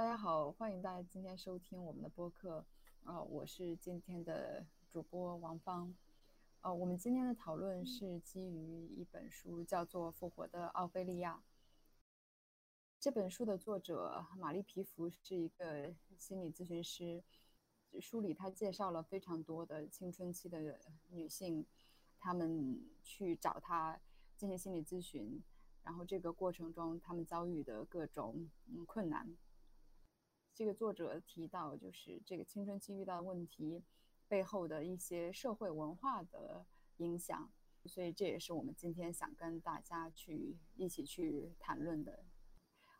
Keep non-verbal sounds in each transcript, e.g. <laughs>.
大家好，欢迎大家今天收听我们的播客。啊，我是今天的主播王芳。呃，我们今天的讨论是基于一本书，叫做《复活的奥菲利亚》。这本书的作者玛丽皮弗是一个心理咨询师。书里他介绍了非常多的青春期的女性，她们去找他进行心理咨询，然后这个过程中她们遭遇的各种嗯困难。这个作者提到，就是这个青春期遇到问题背后的一些社会文化的影响，所以这也是我们今天想跟大家去一起去谈论的。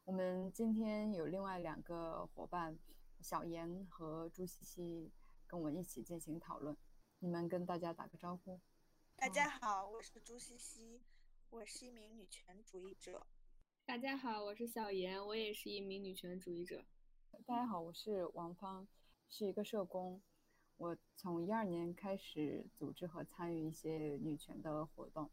我们今天有另外两个伙伴，小严和朱西西，跟我们一起进行讨论。你们跟大家打个招呼。大家好，我是朱西西，我是一名女权主义者。大家好，我是小严，我也是一名女权主义者。大家好，我是王芳，是一个社工。我从一二年开始组织和参与一些女权的活动。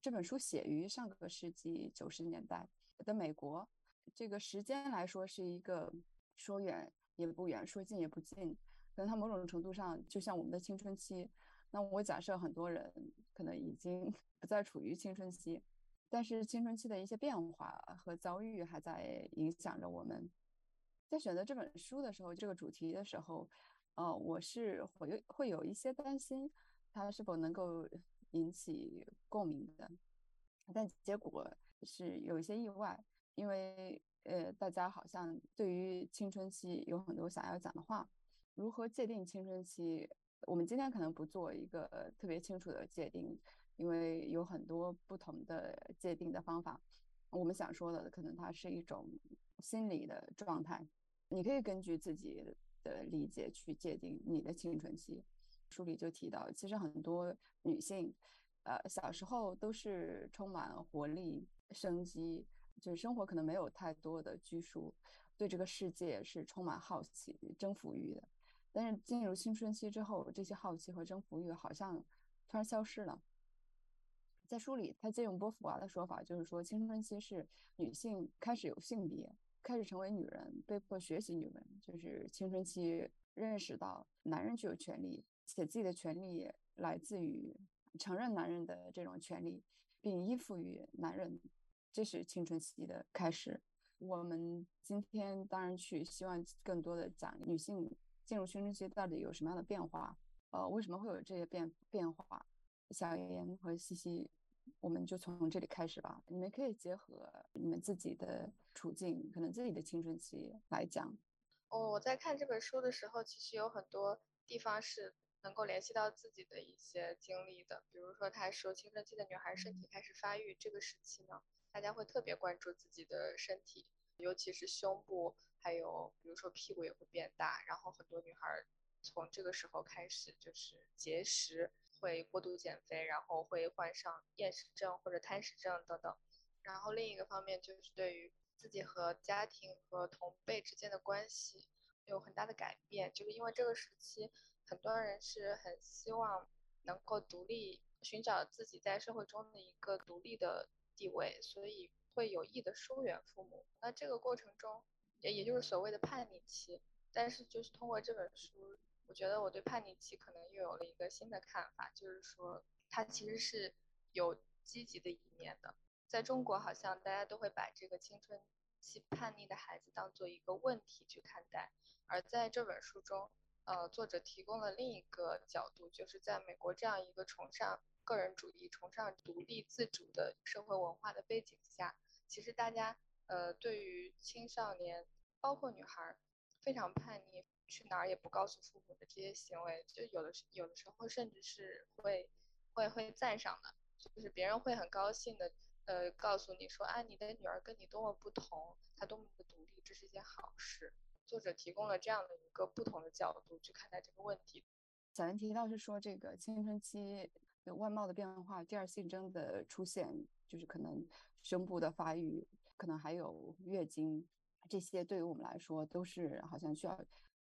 这本书写于上个世纪九十年代的美国，这个时间来说是一个说远也不远，说近也不近。可能它某种程度上就像我们的青春期。那我假设很多人可能已经 <laughs> 不再处于青春期，但是青春期的一些变化和遭遇还在影响着我们。在选择这本书的时候，这个主题的时候，呃，我是会会有一些担心，它是否能够引起共鸣的。但结果是有一些意外，因为呃，大家好像对于青春期有很多想要讲的话。如何界定青春期？我们今天可能不做一个特别清楚的界定，因为有很多不同的界定的方法。我们想说的，可能它是一种心理的状态。你可以根据自己的理解去界定你的青春期。书里就提到，其实很多女性，呃，小时候都是充满活力、生机，就是生活可能没有太多的拘束，对这个世界是充满好奇、征服欲的。但是进入青春期之后，这些好奇和征服欲好像突然消失了。在书里，他借用波伏娃的说法，就是说青春期是女性开始有性别。开始成为女人，被迫学习女人，就是青春期认识到男人具有权利，且自己的权利来自于承认男人的这种权利，并依附于男人，这是青春期的开始。我们今天当然去希望更多的讲女性进入青春期到底有什么样的变化，呃，为什么会有这些变变化？小严和西西。我们就从这里开始吧。你们可以结合你们自己的处境，可能自己的青春期来讲。哦，我在看这本书的时候，其实有很多地方是能够联系到自己的一些经历的。比如说，他说青春期的女孩身体开始发育，这个时期呢，大家会特别关注自己的身体，尤其是胸部，还有比如说屁股也会变大。然后很多女孩从这个时候开始就是节食。会过度减肥，然后会患上厌食症或者贪食症等等。然后另一个方面就是对于自己和家庭和同辈之间的关系有很大的改变，就是因为这个时期很多人是很希望能够独立，寻找自己在社会中的一个独立的地位，所以会有意的疏远父母。那这个过程中，也也就是所谓的叛逆期。但是就是通过这本书。我觉得我对叛逆期可能又有了一个新的看法，就是说它其实是有积极的一面的。在中国，好像大家都会把这个青春期叛逆的孩子当做一个问题去看待，而在这本书中，呃，作者提供了另一个角度，就是在美国这样一个崇尚个人主义、崇尚独立自主的社会文化的背景下，其实大家呃对于青少年，包括女孩，非常叛逆。去哪儿也不告诉父母的这些行为，就有的有的时候甚至是会会会赞赏的，就是别人会很高兴的，呃，告诉你说啊，你的女儿跟你多么不同，她多么的独立，这是一件好事。作者提供了这样的一个不同的角度去看待这个问题。小袁提到是说，这个青春期的外貌的变化，第二性征的出现，就是可能胸部的发育，可能还有月经，这些对于我们来说都是好像需要。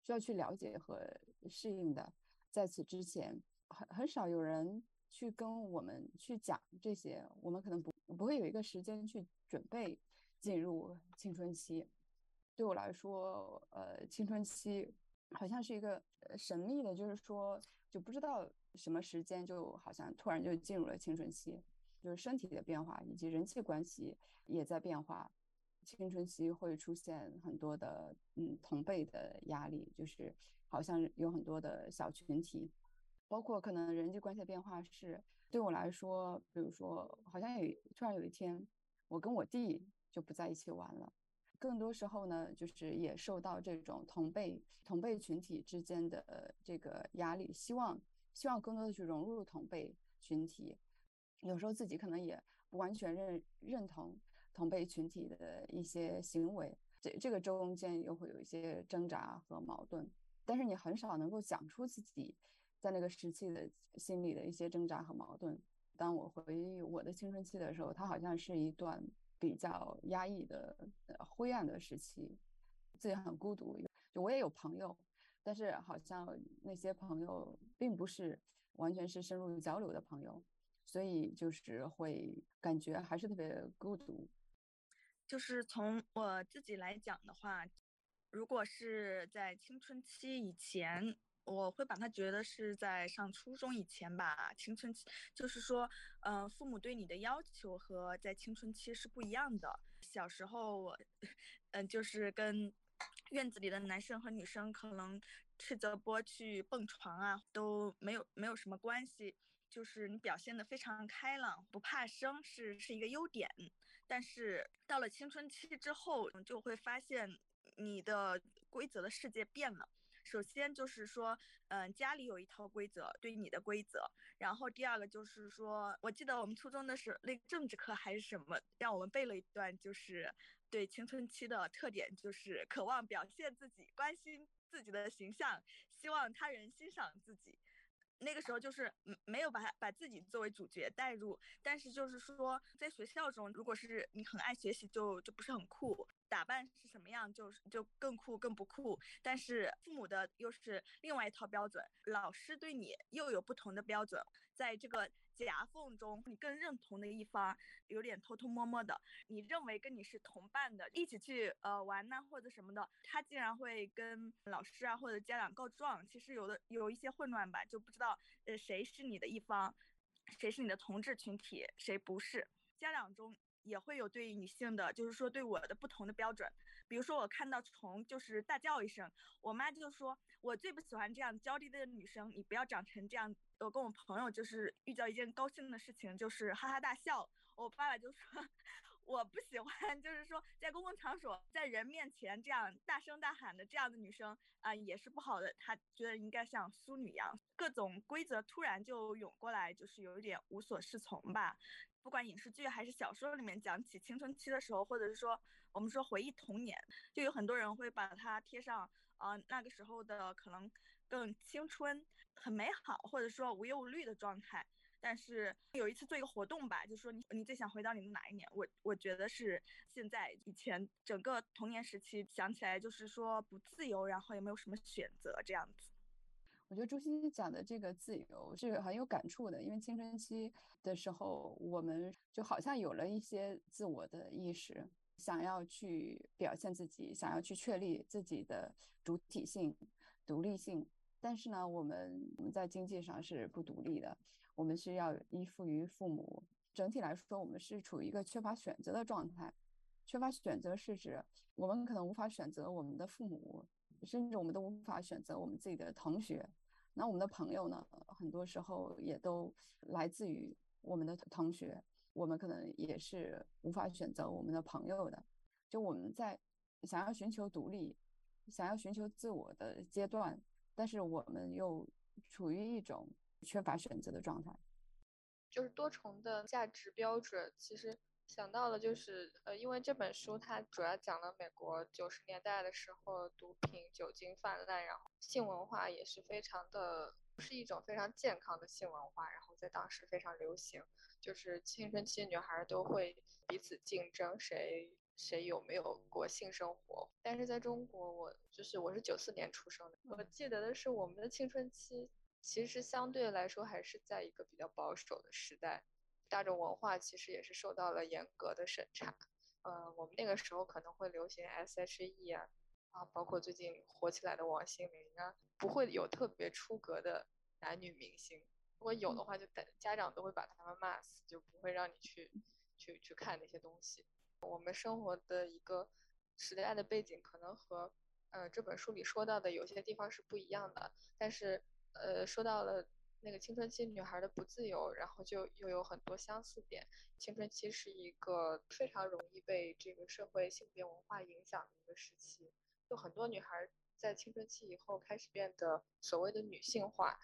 需要去了解和适应的，在此之前，很很少有人去跟我们去讲这些，我们可能不不会有一个时间去准备进入青春期。对我来说，呃，青春期好像是一个神秘的，就是说就不知道什么时间，就好像突然就进入了青春期，就是身体的变化以及人际关系也在变化。青春期会出现很多的嗯同辈的压力，就是好像有很多的小群体，包括可能人际关系的变化是对我来说，比如说好像有突然有一天，我跟我弟就不在一起玩了。更多时候呢，就是也受到这种同辈同辈群体之间的这个压力，希望希望更多的去融入同辈群体，有时候自己可能也不完全认认同。同辈群体的一些行为，这这个中间又会有一些挣扎和矛盾，但是你很少能够讲出自己在那个时期的心里的一些挣扎和矛盾。当我回忆我的青春期的时候，它好像是一段比较压抑的、灰暗的时期，自己很孤独。就我也有朋友，但是好像那些朋友并不是完全是深入交流的朋友，所以就是会感觉还是特别孤独。就是从我自己来讲的话，如果是在青春期以前，我会把它觉得是在上初中以前吧。青春期就是说，嗯，父母对你的要求和在青春期是不一样的。小时候，我，嗯，就是跟院子里的男生和女生可能赤着膊去蹦床啊，都没有没有什么关系。就是你表现的非常开朗，不怕生，是是一个优点。但是到了青春期之后，你就会发现你的规则的世界变了。首先就是说，嗯，家里有一套规则，对你的规则。然后第二个就是说，我记得我们初中的时候，那政治课还是什么，让我们背了一段，就是对青春期的特点，就是渴望表现自己，关心自己的形象，希望他人欣赏自己。那个时候就是没有把把自己作为主角带入，但是就是说在学校中，如果是你很爱学习，就就不是很酷，打扮是什么样，就是就更酷更不酷。但是父母的又是另外一套标准，老师对你又有不同的标准，在这个。夹缝中，你更认同的一方有点偷偷摸摸的，你认为跟你是同伴的，一起去呃玩呢或者什么的，他竟然会跟老师啊或者家长告状，其实有的有一些混乱吧，就不知道呃谁是你的一方，谁是你的同志群体，谁不是。家长中也会有对女性的，就是说对我的不同的标准，比如说我看到虫就是大叫一声，我妈就说我最不喜欢这样娇滴滴的女生，你不要长成这样。我跟我朋友就是遇到一件高兴的事情，就是哈哈大笑。我爸爸就说，我不喜欢，就是说在公共场所，在人面前这样大声大喊的这样的女生啊，也是不好的。她觉得应该像淑女一样，各种规则突然就涌过来，就是有一点无所适从吧。不管影视剧还是小说里面讲起青春期的时候，或者是说我们说回忆童年，就有很多人会把它贴上啊那个时候的可能。更青春、很美好，或者说无忧无虑的状态。但是有一次做一个活动吧，就说你你最想回到你的哪一年？我我觉得是现在以前整个童年时期想起来就是说不自由，然后也没有什么选择这样子。我觉得朱熹讲的这个自由是很有感触的，因为青春期的时候我们就好像有了一些自我的意识，想要去表现自己，想要去确立自己的主体性、独立性。但是呢，我们我们在经济上是不独立的，我们是要依附于父母。整体来说，我们是处于一个缺乏选择的状态。缺乏选择是指我们可能无法选择我们的父母，甚至我们都无法选择我们自己的同学。那我们的朋友呢，很多时候也都来自于我们的同学。我们可能也是无法选择我们的朋友的。就我们在想要寻求独立、想要寻求自我的阶段。但是我们又处于一种缺乏选择的状态，就是多重的价值标准。其实想到了，就是呃，因为这本书它主要讲了美国九十年代的时候毒品、酒精泛滥，然后性文化也是非常的，是一种非常健康的性文化，然后在当时非常流行，就是青春期女孩都会彼此竞争，谁。谁有没有过性生活？但是在中国，我就是我是九四年出生的，我记得的是我们的青春期，其实相对来说还是在一个比较保守的时代，大众文化其实也是受到了严格的审查，呃，我们那个时候可能会流行 S.H.E 啊，啊，包括最近火起来的王心凌啊，不会有特别出格的男女明星。如果有的话，就等家长都会把他们骂死，就不会让你去去去看那些东西。我们生活的一个时代的背景可能和呃这本书里说到的有些地方是不一样的，但是呃说到了。那个青春期女孩的不自由，然后就又有很多相似点。青春期是一个非常容易被这个社会性别文化影响的一个时期，就很多女孩在青春期以后开始变得所谓的女性化，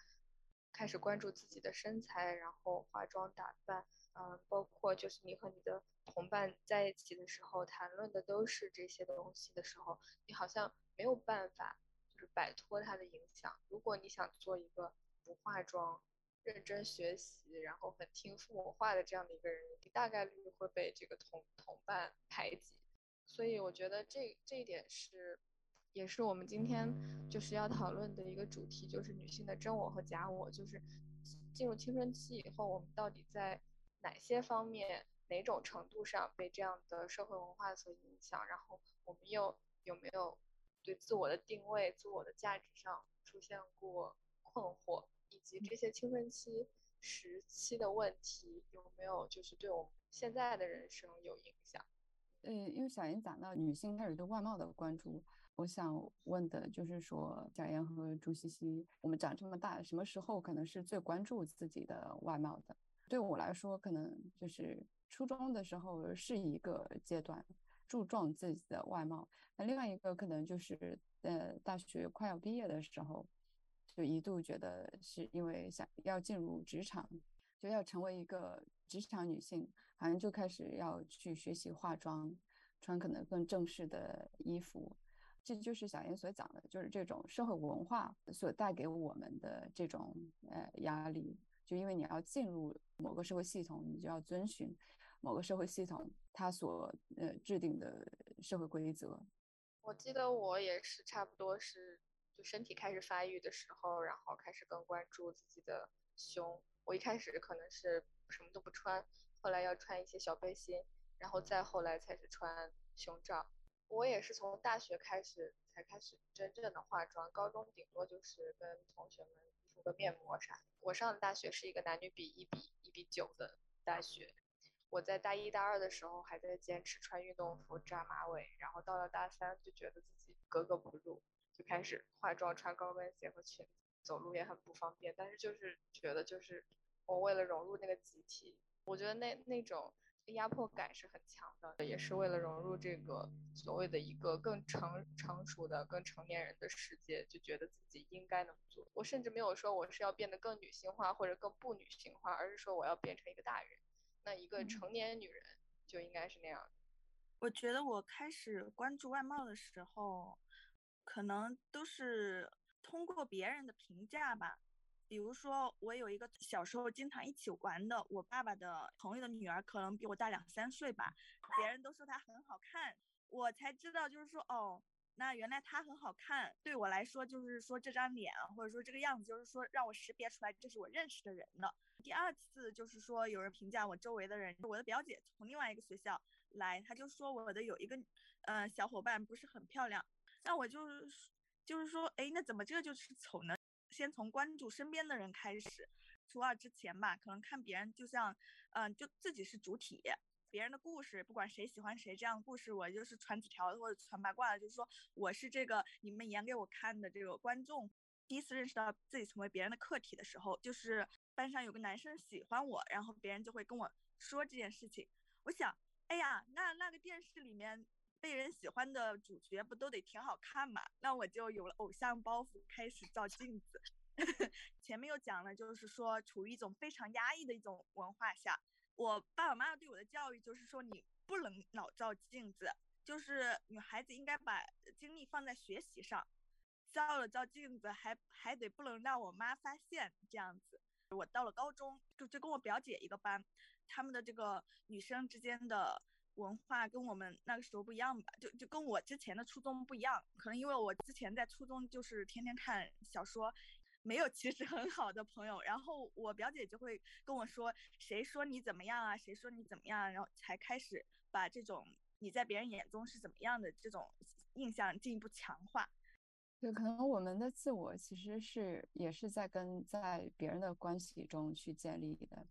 开始关注自己的身材，然后化妆打扮，嗯，包括就是你和你的同伴在一起的时候谈论的都是这些东西的时候，你好像没有办法就是摆脱它的影响。如果你想做一个。不化妆、认真学习，然后很听父母话的这样的一个人，你大概率会被这个同同伴排挤。所以我觉得这这一点是，也是我们今天就是要讨论的一个主题，就是女性的真我和假我。就是进入青春期以后，我们到底在哪些方面、哪种程度上被这样的社会文化所影响？然后我们又有没有对自我的定位、自我的价值上出现过困惑？以及这些青春期时期的问题有没有就是对我们现在的人生有影响？嗯，因为小妍讲到女性开始对外貌的关注，我想问的就是说，贾岩和朱茜茜，我们长这么大，什么时候可能是最关注自己的外貌的？对我来说，可能就是初中的时候是一个阶段，注重自己的外貌。那另外一个可能就是呃，大学快要毕业的时候。就一度觉得是因为想要进入职场，就要成为一个职场女性，好像就开始要去学习化妆，穿可能更正式的衣服。这就是小妍所讲的，就是这种社会文化所带给我们的这种呃压力。就因为你要进入某个社会系统，你就要遵循某个社会系统它所呃制定的社会规则。我记得我也是差不多是。就身体开始发育的时候，然后开始更关注自己的胸。我一开始可能是什么都不穿，后来要穿一些小背心，然后再后来才是穿胸罩。我也是从大学开始才开始真正的化妆，高中顶多就是跟同学们敷个面膜啥的。我上的大学是一个男女比一比一比九的大学。我在大一大二的时候还在坚持穿运动服扎马尾，然后到了大三就觉得自己格格不入。就开始化妆、穿高跟鞋和裙子，走路也很不方便。但是就是觉得，就是我为了融入那个集体，我觉得那那种压迫感是很强的，也是为了融入这个所谓的一个更成成熟的、更成年人的世界，就觉得自己应该能做。我甚至没有说我是要变得更女性化或者更不女性化，而是说我要变成一个大人。那一个成年女人就应该是那样。我觉得我开始关注外貌的时候。可能都是通过别人的评价吧，比如说我有一个小时候经常一起玩的我爸爸的朋友的女儿，可能比我大两三岁吧，别人都说她很好看，我才知道就是说哦，那原来她很好看，对我来说就是说这张脸或者说这个样子，就是说让我识别出来这是我认识的人的。第二次就是说有人评价我周围的人，我的表姐从另外一个学校来，她就说我的有一个呃小伙伴不是很漂亮。那我就是，就是说，哎，那怎么这个就是丑呢？先从关注身边的人开始。初二之前吧，可能看别人就像，嗯，就自己是主体，别人的故事，不管谁喜欢谁这样的故事，我就是传纸条或者传八卦的，就是说我是这个你们演给我看的这个观众。第一次认识到自己成为别人的客体的时候，就是班上有个男生喜欢我，然后别人就会跟我说这件事情。我想，哎呀，那那个电视里面。被人喜欢的主角不都得挺好看嘛？那我就有了偶像包袱，开始照镜子。<laughs> 前面又讲了，就是说处于一种非常压抑的一种文化下，我爸爸妈妈对我的教育就是说你不能老照镜子，就是女孩子应该把精力放在学习上。照了照镜子还还得不能让我妈发现这样子。我到了高中就就跟我表姐一个班，他们的这个女生之间的。文化跟我们那个时候不一样吧，就就跟我之前的初中不一样，可能因为我之前在初中就是天天看小说，没有其实很好的朋友，然后我表姐就会跟我说，谁说你怎么样啊，谁说你怎么样，然后才开始把这种你在别人眼中是怎么样的这种印象进一步强化。对，可能我们的自我其实是也是在跟在别人的关系中去建立的。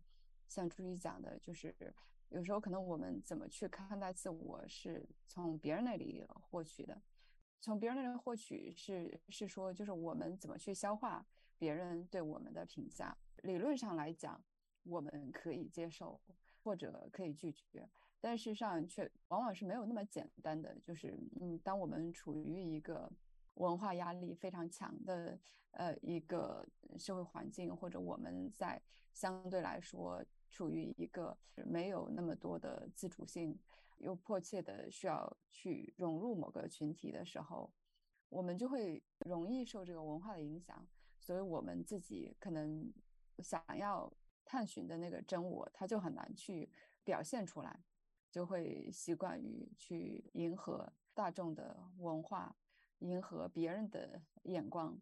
像朱莉讲的，就是有时候可能我们怎么去看待自我，是从别人那里获取的。从别人那里获取是是说，就是我们怎么去消化别人对我们的评价。理论上来讲，我们可以接受或者可以拒绝，但事实上却往往是没有那么简单的。就是嗯，当我们处于一个文化压力非常强的呃一个社会环境，或者我们在相对来说处于一个没有那么多的自主性。又迫切的需要去融入某个群体的时候，我们就会容易受这个文化的影响，所以我们自己可能想要探寻的那个真我，它就很难去表现出来，就会习惯于去迎合大众的文化，迎合别人的眼光，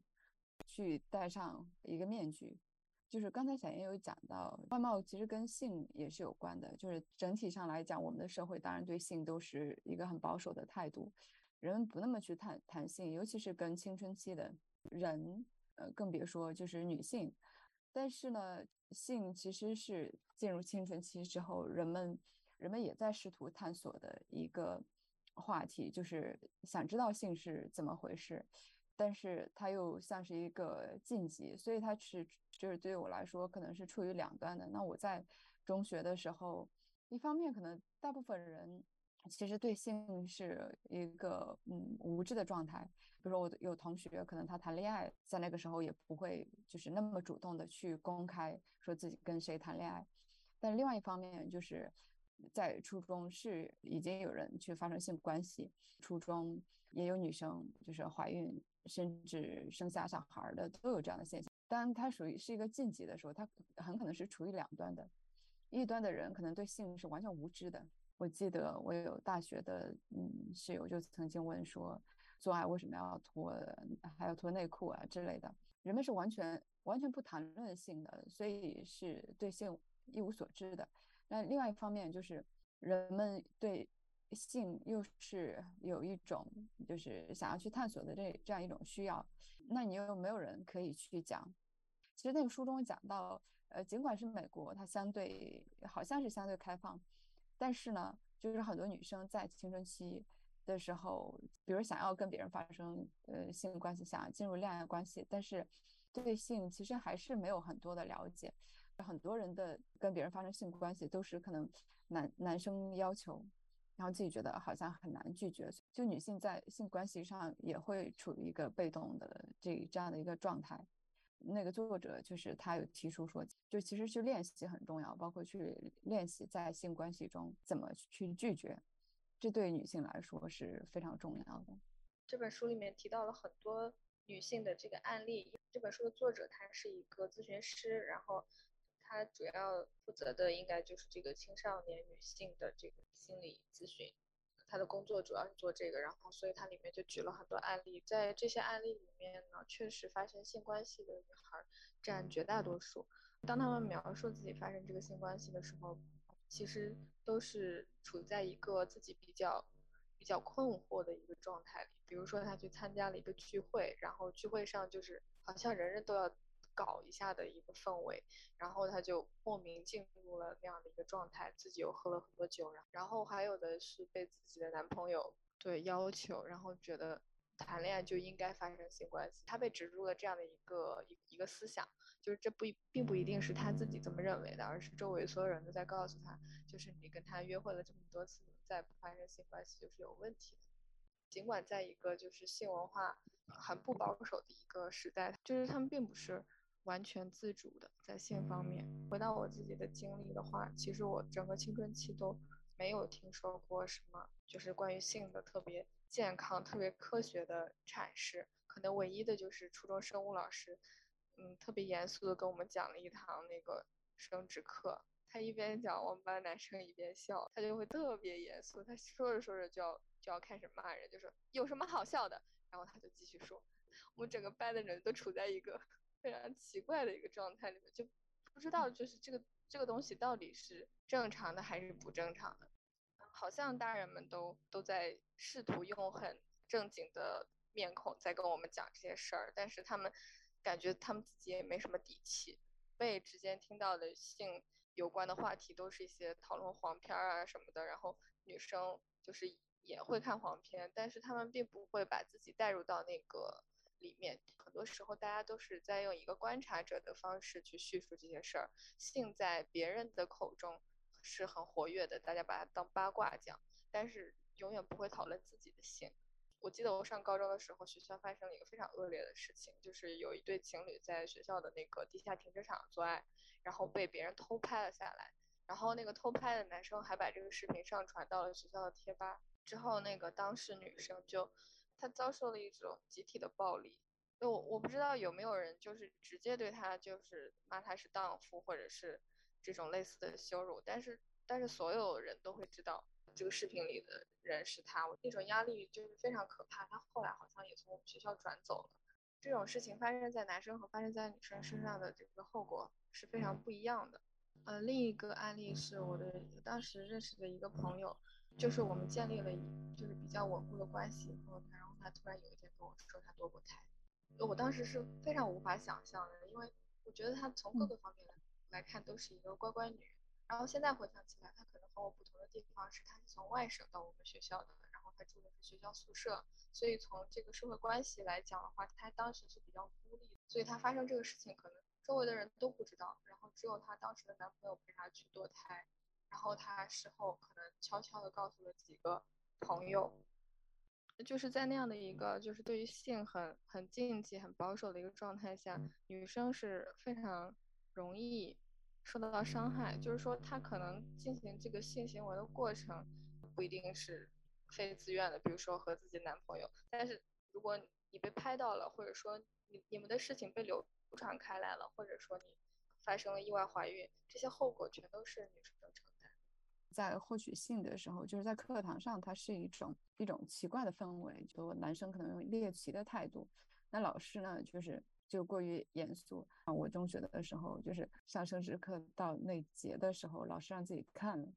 去戴上一个面具。就是刚才小燕有讲到，外貌其实跟性也是有关的。就是整体上来讲，我们的社会当然对性都是一个很保守的态度，人们不那么去谈谈性，尤其是跟青春期的人，呃，更别说就是女性。但是呢，性其实是进入青春期之后，人们人们也在试图探索的一个话题，就是想知道性是怎么回事。但是它又像是一个禁忌，所以它是就是对于我来说可能是处于两端的。那我在中学的时候，一方面可能大部分人其实对性是一个嗯无知的状态，比如说我有同学可能他谈恋爱，在那个时候也不会就是那么主动的去公开说自己跟谁谈恋爱。但另外一方面就是在初中是已经有人去发生性关系，初中也有女生就是怀孕。甚至生下小孩的都有这样的现象。当它属于是一个禁忌的时候，它很可能是处于两端的。一端的人可能对性是完全无知的。我记得我有大学的嗯室友就曾经问说，做爱为什么要脱，还要脱内裤啊之类的。人们是完全完全不谈论性的，所以是对性一无所知的。那另外一方面就是人们对。性又是有一种就是想要去探索的这这样一种需要，那你又没有人可以去讲。其实那个书中讲到，呃，尽管是美国，它相对好像是相对开放，但是呢，就是很多女生在青春期的时候，比如想要跟别人发生呃性关系，想要进入恋爱关系，但是对性其实还是没有很多的了解。很多人的跟别人发生性关系都是可能男男生要求。然后自己觉得好像很难拒绝，就女性在性关系上也会处于一个被动的这这样的一个状态。那个作者就是他有提出说，就其实去练习很重要，包括去练习在性关系中怎么去拒绝，这对女性来说是非常重要的。这本书里面提到了很多女性的这个案例。这本书的作者他是一个咨询师，然后。他主要负责的应该就是这个青少年女性的这个心理咨询，他的工作主要是做这个，然后所以他里面就举了很多案例，在这些案例里面呢，确实发生性关系的女孩占绝大多数。当他们描述自己发生这个性关系的时候，其实都是处在一个自己比较比较困惑的一个状态里。比如说，他去参加了一个聚会，然后聚会上就是好像人人都要。搞一下的一个氛围，然后他就莫名进入了那样的一个状态，自己又喝了很多酒，然后还有的是被自己的男朋友对要求，然后觉得谈恋爱就应该发生性关系，他被植入了这样的一个一一个思想，就是这不并不一定是他自己这么认为的，而是周围所有人都在告诉他，就是你跟他约会了这么多次，再不发生性关系就是有问题的。尽管在一个就是性文化很不保守的一个时代，就是他们并不是。完全自主的在性方面，回到我自己的经历的话，其实我整个青春期都没有听说过什么就是关于性的特别健康、特别科学的阐释。可能唯一的就是初中生物老师，嗯，特别严肃的跟我们讲了一堂那个生殖课。他一边讲，我们班男生一边笑，他就会特别严肃。他说着说着就要就要开始骂人，就说有什么好笑的？然后他就继续说，我们整个班的人都处在一个。非常奇怪的一个状态里面，就不知道就是这个这个东西到底是正常的还是不正常的。好像大人们都都在试图用很正经的面孔在跟我们讲这些事儿，但是他们感觉他们自己也没什么底气。被之间听到的性有关的话题都是一些讨论黄片啊什么的，然后女生就是也会看黄片，但是他们并不会把自己带入到那个里面。很多时候大家都是在用一个观察者的方式去叙述这些事儿，性在别人的口中是很活跃的，大家把它当八卦讲，但是永远不会讨论自己的性。我记得我上高中的时候，学校发生了一个非常恶劣的事情，就是有一对情侣在学校的那个地下停车场做爱，然后被别人偷拍了下来，然后那个偷拍的男生还把这个视频上传到了学校的贴吧。之后那个当事女生就他遭受了一种集体的暴力，我我不知道有没有人就是直接对他就是骂他是荡妇或者是这种类似的羞辱，但是但是所有人都会知道。这个视频里的人是他，我那种压力就是非常可怕。他后来好像也从我们学校转走了。这种事情发生在男生和发生在女生身上的这个后果是非常不一样的。呃，另一个案例是我的当时认识的一个朋友，就是我们建立了就是比较稳固的关系以，后他突然有一天跟我说他堕过胎，我当时是非常无法想象的，因为我觉得她从各个方面来看都是一个乖乖女。然后现在回想起来，她可能和我不同的地方是，她是从外省到我们学校的，然后她住的是学校宿舍，所以从这个社会关系来讲的话，她当时是比较孤立，所以她发生这个事情，可能周围的人都不知道，然后只有她当时的男朋友陪她去堕胎，然后她事后可能悄悄的告诉了几个朋友，就是在那样的一个就是对于性很很禁忌、很保守的一个状态下，女生是非常容易。受到伤害，就是说她可能进行这个性行为的过程不一定是非自愿的，比如说和自己男朋友。但是如果你被拍到了，或者说你你们的事情被流传开来了，或者说你发生了意外怀孕，这些后果全都是女生承担。在获取性的时候，就是在课堂上，它是一种一种奇怪的氛围，就男生可能用猎奇的态度，那老师呢就是。就过于严肃啊！我中学的时候，就是上生殖课到那节的时候，老师让自己看。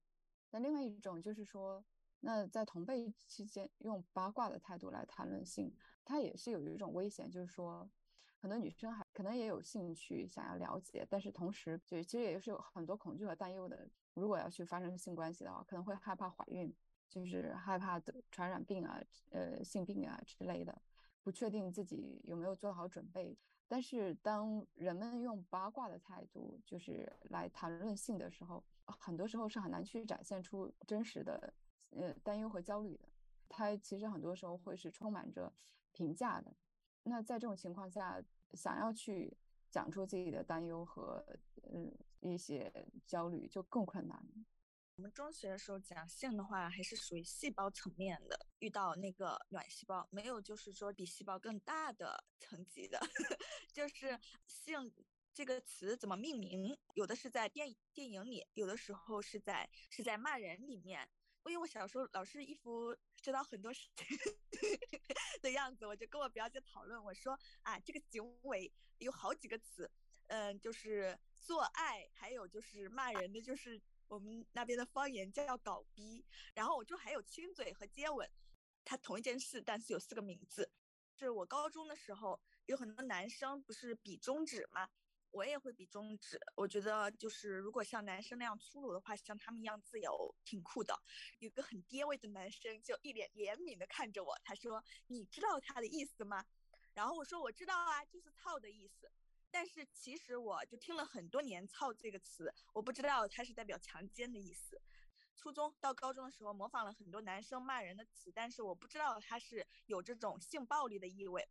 那另外一种就是说，那在同辈期间用八卦的态度来谈论性，它也是有一种危险，就是说，很多女生还可能也有兴趣想要了解，但是同时就其实也是有很多恐惧和担忧的。如果要去发生性关系的话，可能会害怕怀孕，就是害怕得传染病啊、呃性病啊之类的，不确定自己有没有做好准备。但是，当人们用八卦的态度就是来谈论性的时候，很多时候是很难去展现出真实的，呃，担忧和焦虑的。它其实很多时候会是充满着评价的。那在这种情况下，想要去讲出自己的担忧和嗯一些焦虑，就更困难。我们中学的时候讲性的话，还是属于细胞层面的，遇到那个卵细胞，没有就是说比细胞更大的层级的，<laughs> 就是性这个词怎么命名，有的是在电电影里，有的时候是在是在骂人里面。因为我小时候老是一副知道很多事情的样子，我就跟我表姐讨论，我说啊，这个行为有好几个词，嗯，就是做爱，还有就是骂人的，就是。我们那边的方言叫搞逼，然后我就还有亲嘴和接吻，它同一件事，但是有四个名字。是我高中的时候，有很多男生不是比中指吗？我也会比中指。我觉得就是如果像男生那样粗鲁的话，像他们一样自由，挺酷的。有个很爹味的男生就一脸怜悯的看着我，他说：“你知道他的意思吗？”然后我说：“我知道啊，就是操的意思。”但是其实我就听了很多年“操”这个词，我不知道它是代表强奸的意思。初中到高中的时候，模仿了很多男生骂人的词，但是我不知道它是有这种性暴力的意味。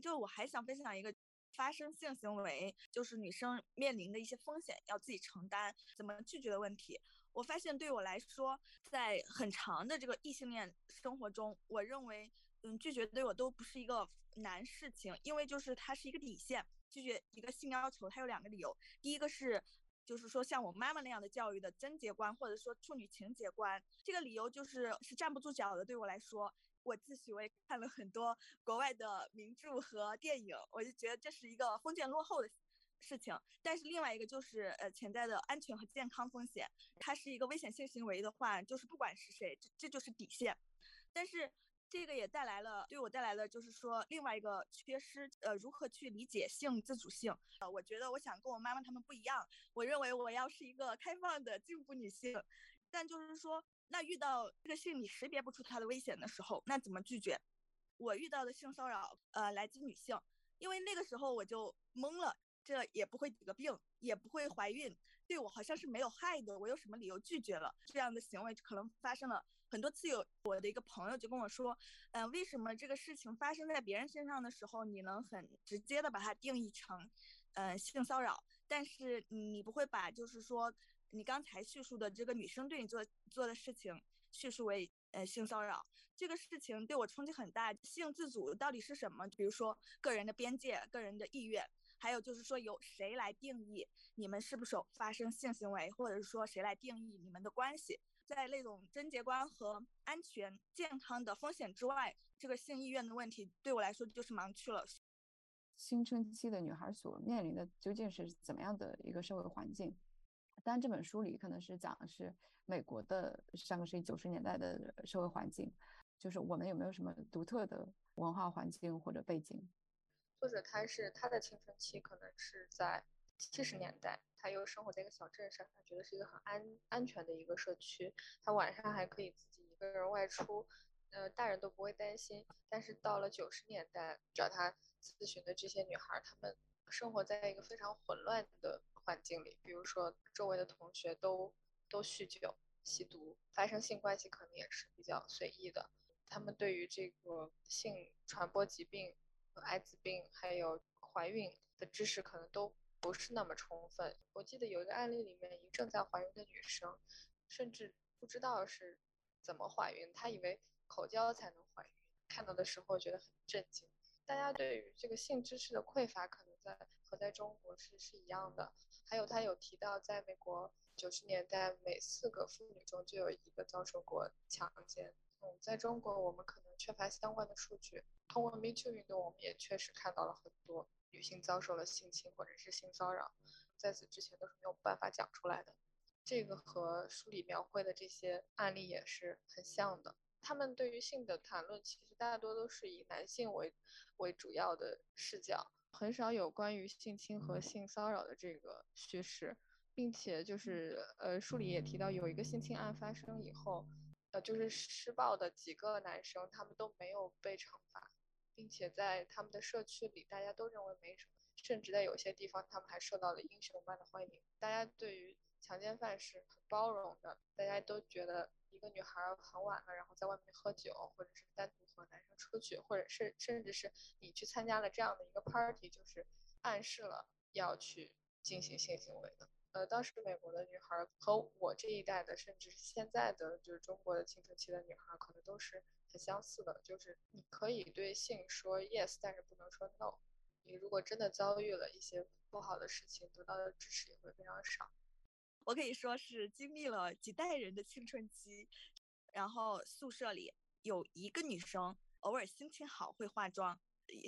就我还想分享一个，发生性行为就是女生面临的一些风险，要自己承担，怎么拒绝的问题。我发现对我来说，在很长的这个异性恋生活中，我认为，嗯，拒绝对我都不是一个难事情，因为就是它是一个底线。拒绝一个性要求，它有两个理由。第一个是，就是说像我妈妈那样的教育的贞洁观，或者说处女情节观，这个理由就是是站不住脚的。对我来说，我自诩为看了很多国外的名著和电影，我就觉得这是一个封建落后的事情，但是另外一个就是呃潜在的安全和健康风险，它是一个危险性行为的话，就是不管是谁，这这就是底线。但是这个也带来了对我带来了就是说另外一个缺失，呃，如何去理解性自主性？呃，我觉得我想跟我妈妈他们不一样，我认为我要是一个开放的进步女性，但就是说那遇到这个性你识别不出它的危险的时候，那怎么拒绝？我遇到的性骚扰，呃，来自女性，因为那个时候我就懵了，这也不会得病，也不会怀孕，对我好像是没有害的，我有什么理由拒绝了这样的行为？可能发生了很多次。有我的一个朋友就跟我说，嗯，为什么这个事情发生在别人身上的时候，你能很直接的把它定义成，嗯，性骚扰，但是你不会把就是说你刚才叙述的这个女生对你做做的事情叙述为呃性骚扰？这个事情对我冲击很大。性自主到底是什么？比如说个人的边界、个人的意愿，还有就是说由谁来定义你们是不是有发生性行为，或者是说谁来定义你们的关系？在那种贞洁观和安全、健康的风险之外，这个性意愿的问题对我来说就是盲区了。青春期的女孩所面临的究竟是怎么样的一个社会环境？当然，这本书里可能是讲的是美国的上个世纪九十年代的社会环境。就是我们有没有什么独特的文化环境或者背景？作者他是他的青春期可能是在七十年代，他又生活在一个小镇上，他觉得是一个很安安全的一个社区，他晚上还可以自己一个人外出，呃，大人都不会担心。但是到了九十年代，找他咨询的这些女孩，她们生活在一个非常混乱的环境里，比如说周围的同学都都酗酒、吸毒，发生性关系可能也是比较随意的。他们对于这个性传播疾病、艾滋病还有怀孕的知识可能都不是那么充分。我记得有一个案例里面，一正在怀孕的女生，甚至不知道是怎么怀孕，她以为口交才能怀孕。看到的时候觉得很震惊。大家对于这个性知识的匮乏，可能在和在中国是是一样的。还有他有提到，在美国九十年代，每四个妇女中就有一个遭受过强奸。嗯，在中国，我们可能缺乏相关的数据。通过 Me Too 运动，我们也确实看到了很多女性遭受了性侵或者是性骚扰，在此之前都是没有办法讲出来的。这个和书里描绘的这些案例也是很像的。他们对于性的谈论，其实大多都是以男性为为主要的视角，很少有关于性侵和性骚扰的这个叙事，并且就是呃，书里也提到有一个性侵案发生以后。呃，就是施暴的几个男生，他们都没有被惩罚，并且在他们的社区里，大家都认为没什么，甚至在有些地方，他们还受到了英雄般的欢迎。大家对于强奸犯是很包容的，大家都觉得一个女孩很晚了，然后在外面喝酒，或者是单独和男生出去，或者是甚至是你去参加了这样的一个 party，就是暗示了要去进行性行为的。呃，当时美国的女孩和我这一代的，甚至是现在的，就是中国的青春期的女孩，可能都是很相似的。就是你可以对性说 yes，但是不能说 no。你如果真的遭遇了一些不好的事情，得到的支持也会非常少。我可以说是经历了几代人的青春期，然后宿舍里有一个女生偶尔心情好会化妆，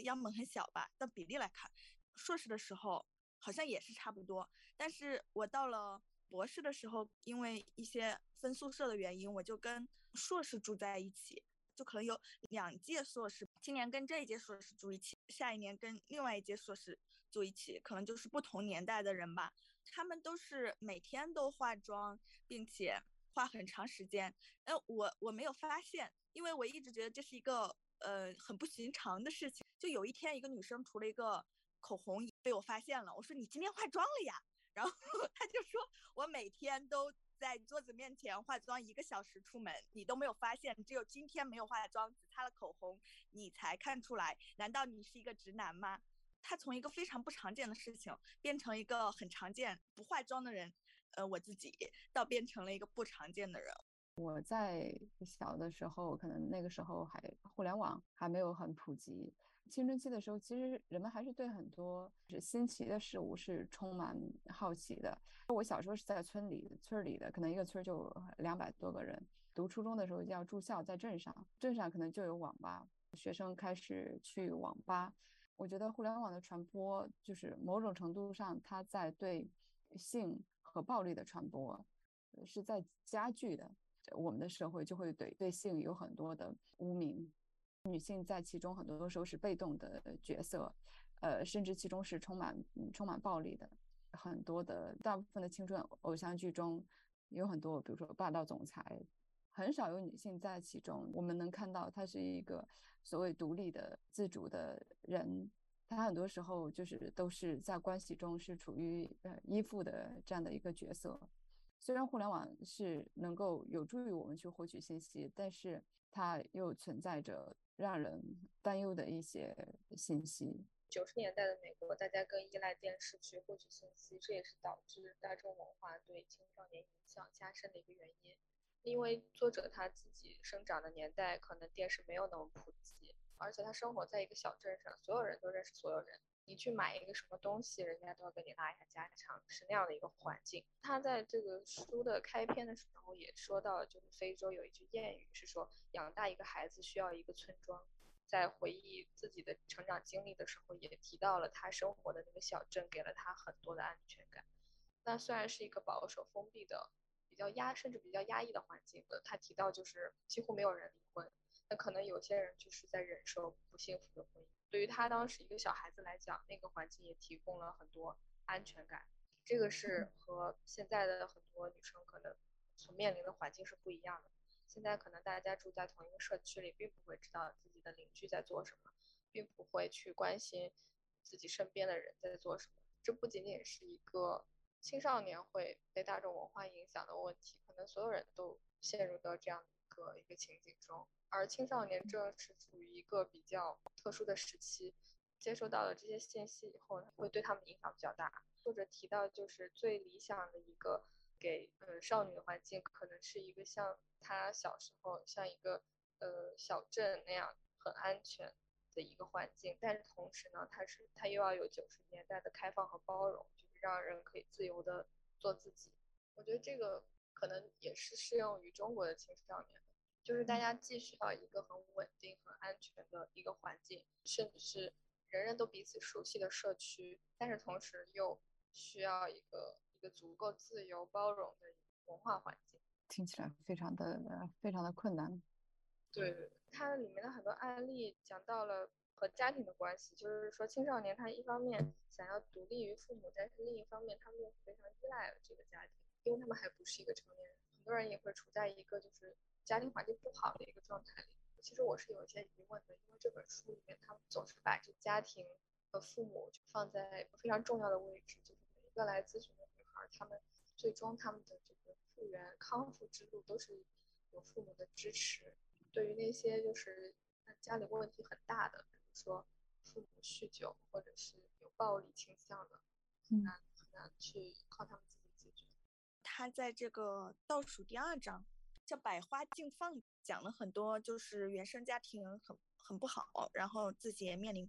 样本很小吧，但比例来看，硕士的时候。好像也是差不多，但是我到了博士的时候，因为一些分宿舍的原因，我就跟硕士住在一起，就可能有两届硕士，今年跟这一届硕士住一起，下一年跟另外一届硕士住一起，可能就是不同年代的人吧。他们都是每天都化妆，并且化很长时间。哎，我我没有发现，因为我一直觉得这是一个呃很不寻常的事情。就有一天，一个女生涂了一个。口红被我发现了，我说你今天化妆了呀？然后 <laughs> 他就说我每天都在桌子面前化妆一个小时出门，你都没有发现，只有今天没有化妆，只擦了口红，你才看出来。难道你是一个直男吗？他从一个非常不常见的事情变成一个很常见不化妆的人，呃，我自己到变成了一个不常见的人。我在小的时候，可能那个时候还互联网还没有很普及。青春期的时候，其实人们还是对很多是新奇的事物是充满好奇的。我小时候是在村里村里的，可能一个村就两百多个人。读初中的时候要住校，在镇上，镇上可能就有网吧，学生开始去网吧。我觉得互联网的传播，就是某种程度上，它在对性和暴力的传播是在加剧的。我们的社会就会对对性有很多的污名，女性在其中很多时候是被动的角色，呃，甚至其中是充满充满暴力的。很多的大部分的青春偶像剧中有很多，比如说霸道总裁，很少有女性在其中。我们能看到她是一个所谓独立的、自主的人，她很多时候就是都是在关系中是处于呃依附的这样的一个角色。虽然互联网是能够有助于我们去获取信息，但是它又存在着让人担忧的一些信息。九十年代的美国，大家更依赖电视去获取信息，这也是导致大众文化对青少年影响加深的一个原因。因为作者他自己生长的年代，可能电视没有那么普及，而且他生活在一个小镇上，所有人都认识所有人。你去买一个什么东西，人家都要跟你拉一下家常，是那样的一个环境。他在这个书的开篇的时候也说到，就是非洲有一句谚语是说，养大一个孩子需要一个村庄。在回忆自己的成长经历的时候，也提到了他生活的那个小镇给了他很多的安全感。那虽然是一个保守封闭的、比较压甚至比较压抑的环境的，他提到就是几乎没有人离婚。那可能有些人就是在忍受不幸福的婚姻。对于他当时一个小孩子来讲，那个环境也提供了很多安全感。这个是和现在的很多女生可能所面临的环境是不一样的。现在可能大家住在同一个社区里，并不会知道自己的邻居在做什么，并不会去关心自己身边的人在做什么。这不仅仅是一个青少年会被大众文化影响的问题，可能所有人都陷入到这样的一个一个情景中。而青少年正是处于一个比较特殊的时期，接收到了这些信息以后，会对他们影响比较大。作者提到，就是最理想的一个。给呃少女的环境可能是一个像她小时候像一个呃小镇那样很安全的一个环境，但是同时呢，它是它又要有九十年代的开放和包容，就是让人可以自由的做自己。我觉得这个可能也是适用于中国的青少年，就是大家既需要一个很稳定、很安全的一个环境，甚至是人人都彼此熟悉的社区，但是同时又需要一个。一个足够自由包容的文化环境，听起来非常的非常的困难。对，它里面的很多案例讲到了和家庭的关系，就是说青少年他一方面想要独立于父母，但是另一方面他们又非常依赖这个家庭，因为他们还不是一个成年人。很多人也会处在一个就是家庭环境不好的一个状态里。其实我是有一些疑问的，因为这本书里面他们总是把这家庭和父母放在非常重要的位置，就是每一个来咨询的。女孩，她们最终他们的这个复原康复之路都是有父母的支持。对于那些就是家里问题很大的，比如说父母酗酒或者是有暴力倾向的，很难很难去靠他们自己解决。他在这个倒数第二章叫“百花竞放”，讲了很多就是原生家庭很很不好，然后自己也面临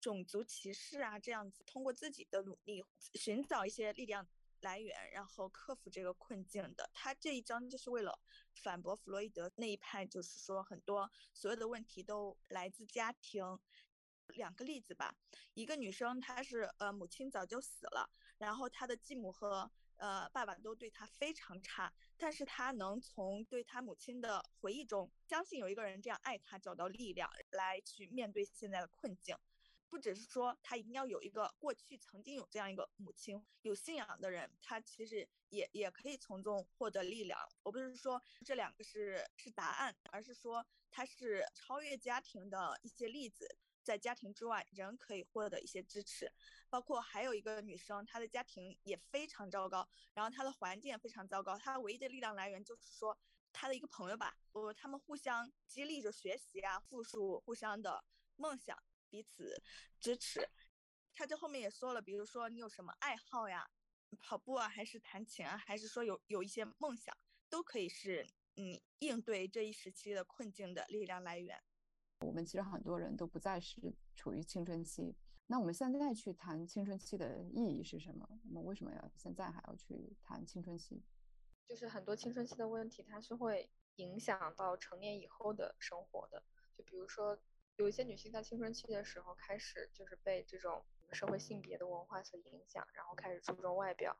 种族歧视啊这样子，通过自己的努力寻找一些力量。来源，然后克服这个困境的。他这一章就是为了反驳弗洛伊德那一派，就是说很多所有的问题都来自家庭。两个例子吧，一个女生她是呃母亲早就死了，然后她的继母和呃爸爸都对她非常差，但是她能从对她母亲的回忆中，相信有一个人这样爱她，找到力量来去面对现在的困境。不只是说他一定要有一个过去曾经有这样一个母亲，有信仰的人，他其实也也可以从中获得力量。我不是说这两个是是答案，而是说它是超越家庭的一些例子，在家庭之外，人可以获得一些支持。包括还有一个女生，她的家庭也非常糟糕，然后她的环境也非常糟糕，她唯一的力量来源就是说她的一个朋友吧，呃，他们互相激励着学习啊，复述互相的梦想。彼此支持，他这后面也说了，比如说你有什么爱好呀，跑步啊，还是弹琴啊，还是说有有一些梦想，都可以是你应对这一时期的困境的力量来源。我们其实很多人都不再是处于青春期，那我们现在去谈青春期的意义是什么？我们为什么要现在还要去谈青春期？就是很多青春期的问题，它是会影响到成年以后的生活的，就比如说。有一些女性在青春期的时候开始就是被这种社会性别的文化所影响，然后开始注重外表，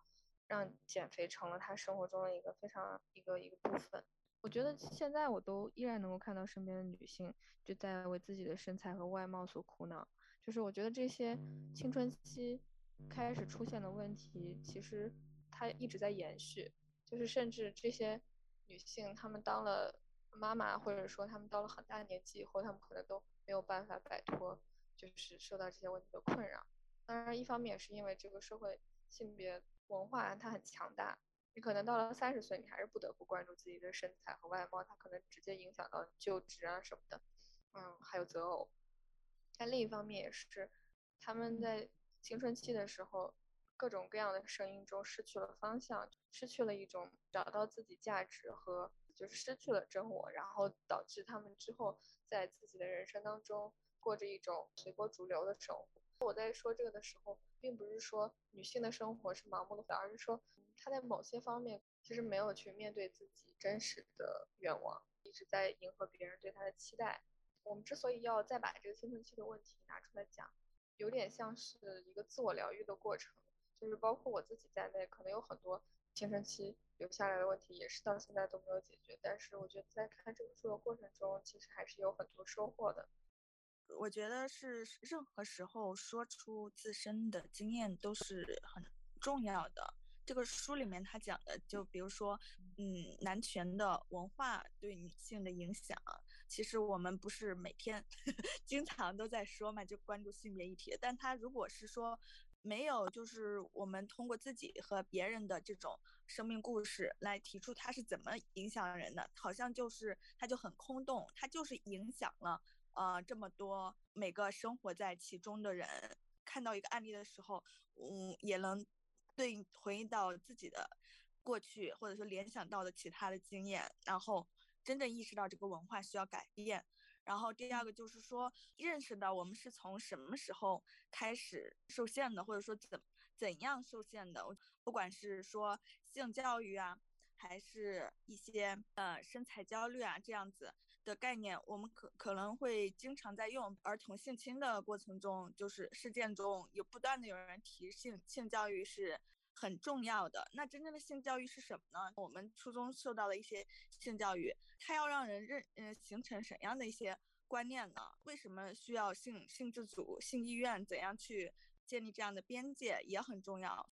让减肥成了她生活中的一个非常一个一个部分。我觉得现在我都依然能够看到身边的女性就在为自己的身材和外貌所苦恼。就是我觉得这些青春期开始出现的问题，其实它一直在延续。就是甚至这些女性，她们当了妈妈，或者说她们到了很大年纪以后，她们可能都没有办法摆脱，就是受到这些问题的困扰。当然，一方面也是因为这个社会性别文化它很强大。你可能到了三十岁，你还是不得不关注自己的身材和外貌，它可能直接影响到就职啊什么的，嗯，还有择偶。但另一方面也是，他们在青春期的时候，各种各样的声音中失去了方向，失去了一种找到自己价值和就是失去了真我，然后导致他们之后在自己的人生当中过着一种随波逐流的生活。我在说这个的时候，并不是说女性的生活是盲目的，而是说。他在某些方面其实没有去面对自己真实的愿望，一直在迎合别人对他的期待。我们之所以要再把这个青春期的问题拿出来讲，有点像是一个自我疗愈的过程，就是包括我自己在内，可能有很多青春期留下来的问题，也是到现在都没有解决。但是我觉得在看这本书的过程中，其实还是有很多收获的。我觉得是任何时候说出自身的经验都是很重要的。这个书里面他讲的，就比如说，嗯，男权的文化对女性的影响，其实我们不是每天呵呵 <laughs> 经常都在说嘛，就关注性别议题。但他如果是说没有，就是我们通过自己和别人的这种生命故事来提出他是怎么影响人的，好像就是他就很空洞，他就是影响了呃这么多每个生活在其中的人，看到一个案例的时候，嗯，也能。对，回忆到自己的过去，或者说联想到的其他的经验，然后真正意识到这个文化需要改变。然后第二个就是说，认识到我们是从什么时候开始受限的，或者说怎怎样受限的。不管是说性教育啊，还是一些呃身材焦虑啊这样子的概念，我们可可能会经常在用。儿童性侵的过程中，就是事件中有不断的有人提性性教育是。很重要的那真正的性教育是什么呢？我们初中受到的一些性教育，它要让人认嗯形成什么样的一些观念呢？为什么需要性性自主、性意愿？怎样去建立这样的边界也很重要。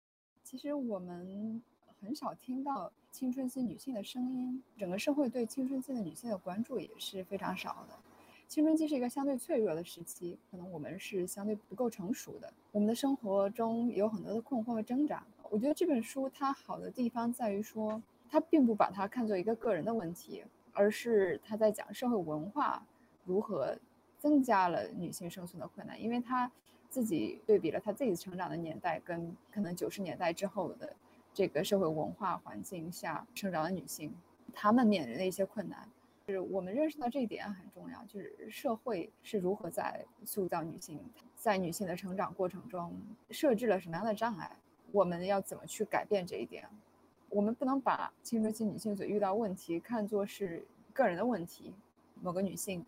其实我们很少听到青春期女性的声音，整个社会对青春期的女性的关注也是非常少的。青春期是一个相对脆弱的时期，可能我们是相对不够成熟的，我们的生活中有很多的困惑和挣扎。我觉得这本书它好的地方在于说，它并不把它看作一个个人的问题，而是它在讲社会文化如何增加了女性生存的困难。因为他自己对比了他自己成长的年代跟可能九十年代之后的这个社会文化环境下成长的女性，她们面临的一些困难，就是我们认识到这一点很重要，就是社会是如何在塑造女性，在女性的成长过程中设置了什么样的障碍。我们要怎么去改变这一点？我们不能把青春期女性所遇到问题看作是个人的问题，某个女性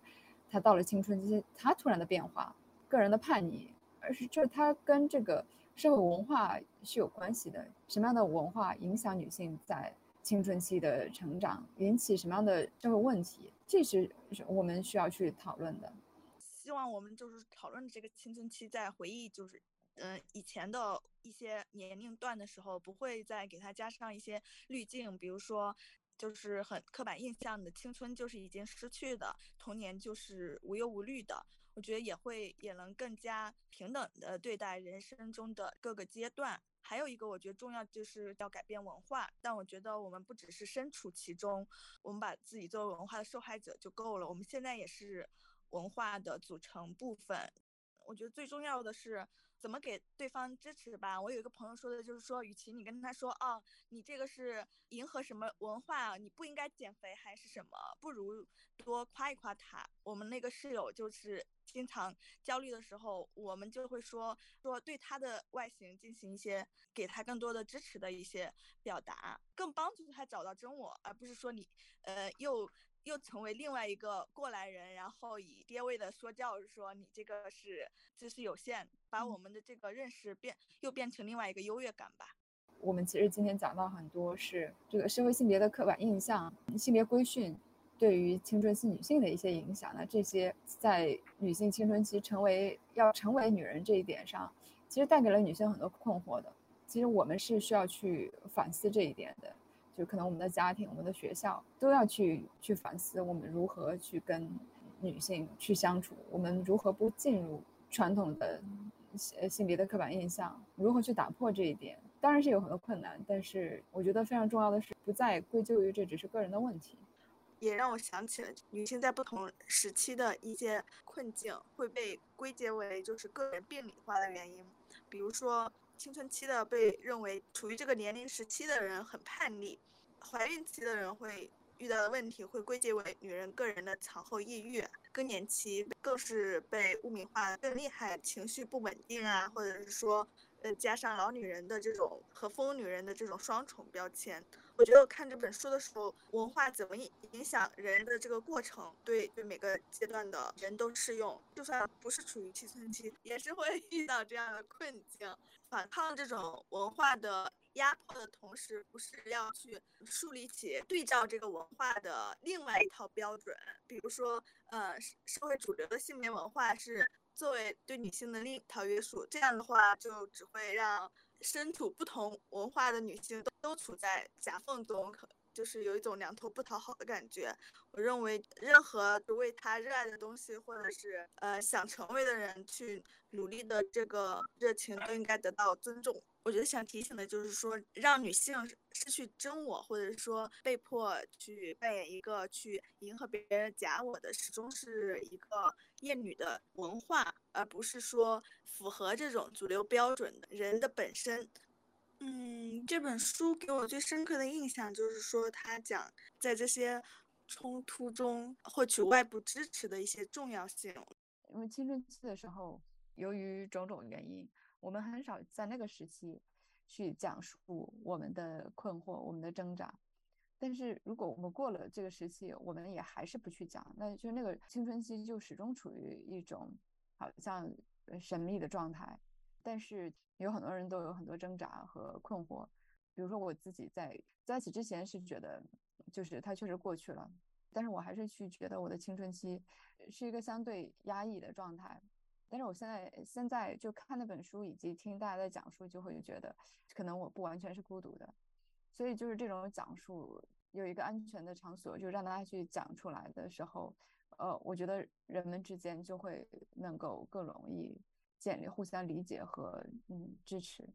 她到了青春期，她突然的变化，个人的叛逆，而是就是她跟这个社会文化是有关系的。什么样的文化影响女性在青春期的成长，引起什么样的社会问题？这是我们需要去讨论的。希望我们就是讨论这个青春期，在回忆就是。嗯，以前的一些年龄段的时候，不会再给他加上一些滤镜，比如说，就是很刻板印象的青春就是已经失去的，童年就是无忧无虑的。我觉得也会也能更加平等的对待人生中的各个阶段。还有一个我觉得重要就是要改变文化，但我觉得我们不只是身处其中，我们把自己作为文化的受害者就够了。我们现在也是文化的组成部分。我觉得最重要的是。怎么给对方支持吧？我有一个朋友说的就是说，与其你跟他说啊，你这个是迎合什么文化，你不应该减肥还是什么，不如多夸一夸他。我们那个室友就是经常焦虑的时候，我们就会说说对他的外形进行一些给他更多的支持的一些表达，更帮助他找到真我，而不是说你呃又又成为另外一个过来人，然后以爹味的说教，说你这个是知识有限，把我们的这个认识变又变成另外一个优越感吧。我们其实今天讲到很多是这个社会性别的刻板印象、性别规训对于青春期女性的一些影响。那这些在女性青春期成为要成为女人这一点上，其实带给了女性很多困惑的。其实我们是需要去反思这一点的。就可能我们的家庭、我们的学校都要去去反思，我们如何去跟女性去相处，我们如何不进入传统的性性别的刻板印象，如何去打破这一点，当然是有很多困难，但是我觉得非常重要的是，不再归咎于这只是个人的问题，也让我想起了女性在不同时期的一些困境会被归结为就是个人病理化的原因，比如说。青春期的被认为处于这个年龄时期的人很叛逆，怀孕期的人会遇到的问题会归结为女人个人的产后抑郁，更年期更是被污名化更厉害，情绪不稳定啊，或者是说，呃，加上老女人的这种和疯女人的这种双重标签。我觉得我看这本书的时候，文化怎么影响人的这个过程，对对每个阶段的人都适用。就算不是处于青春期，也是会遇到这样的困境。反抗这种文化的压迫的同时，不是要去树立起对照这个文化的另外一套标准。比如说，呃，社会主流的性别文化是作为对女性的另一套约束，这样的话就只会让。身处不同文化的女性都都处在夹缝中，就是有一种两头不讨好的感觉。我认为，任何为他热爱的东西，或者是呃想成为的人去努力的这个热情，都应该得到尊重。我觉得想提醒的就是说，让女性失去真我，或者说被迫去扮演一个去迎合别人假我的，始终是一个厌女的文化，而不是说符合这种主流标准的人的本身。嗯，这本书给我最深刻的印象就是说，他讲在这些冲突中获取外部支持的一些重要性。因为青春期的时候，由于种种原因。我们很少在那个时期去讲述我们的困惑、我们的挣扎，但是如果我们过了这个时期，我们也还是不去讲，那就那个青春期就始终处于一种好像神秘的状态。但是有很多人都有很多挣扎和困惑，比如说我自己在在此之前是觉得，就是它确实过去了，但是我还是去觉得我的青春期是一个相对压抑的状态。但是我现在现在就看那本书以及听大家的讲述，就会觉得可能我不完全是孤独的，所以就是这种讲述有一个安全的场所，就让大家去讲出来的时候，呃，我觉得人们之间就会能够更容易建立互相理解和嗯支持。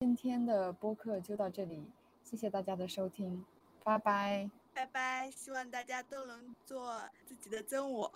今天的播客就到这里，谢谢大家的收听，拜拜，拜拜，希望大家都能做自己的真我。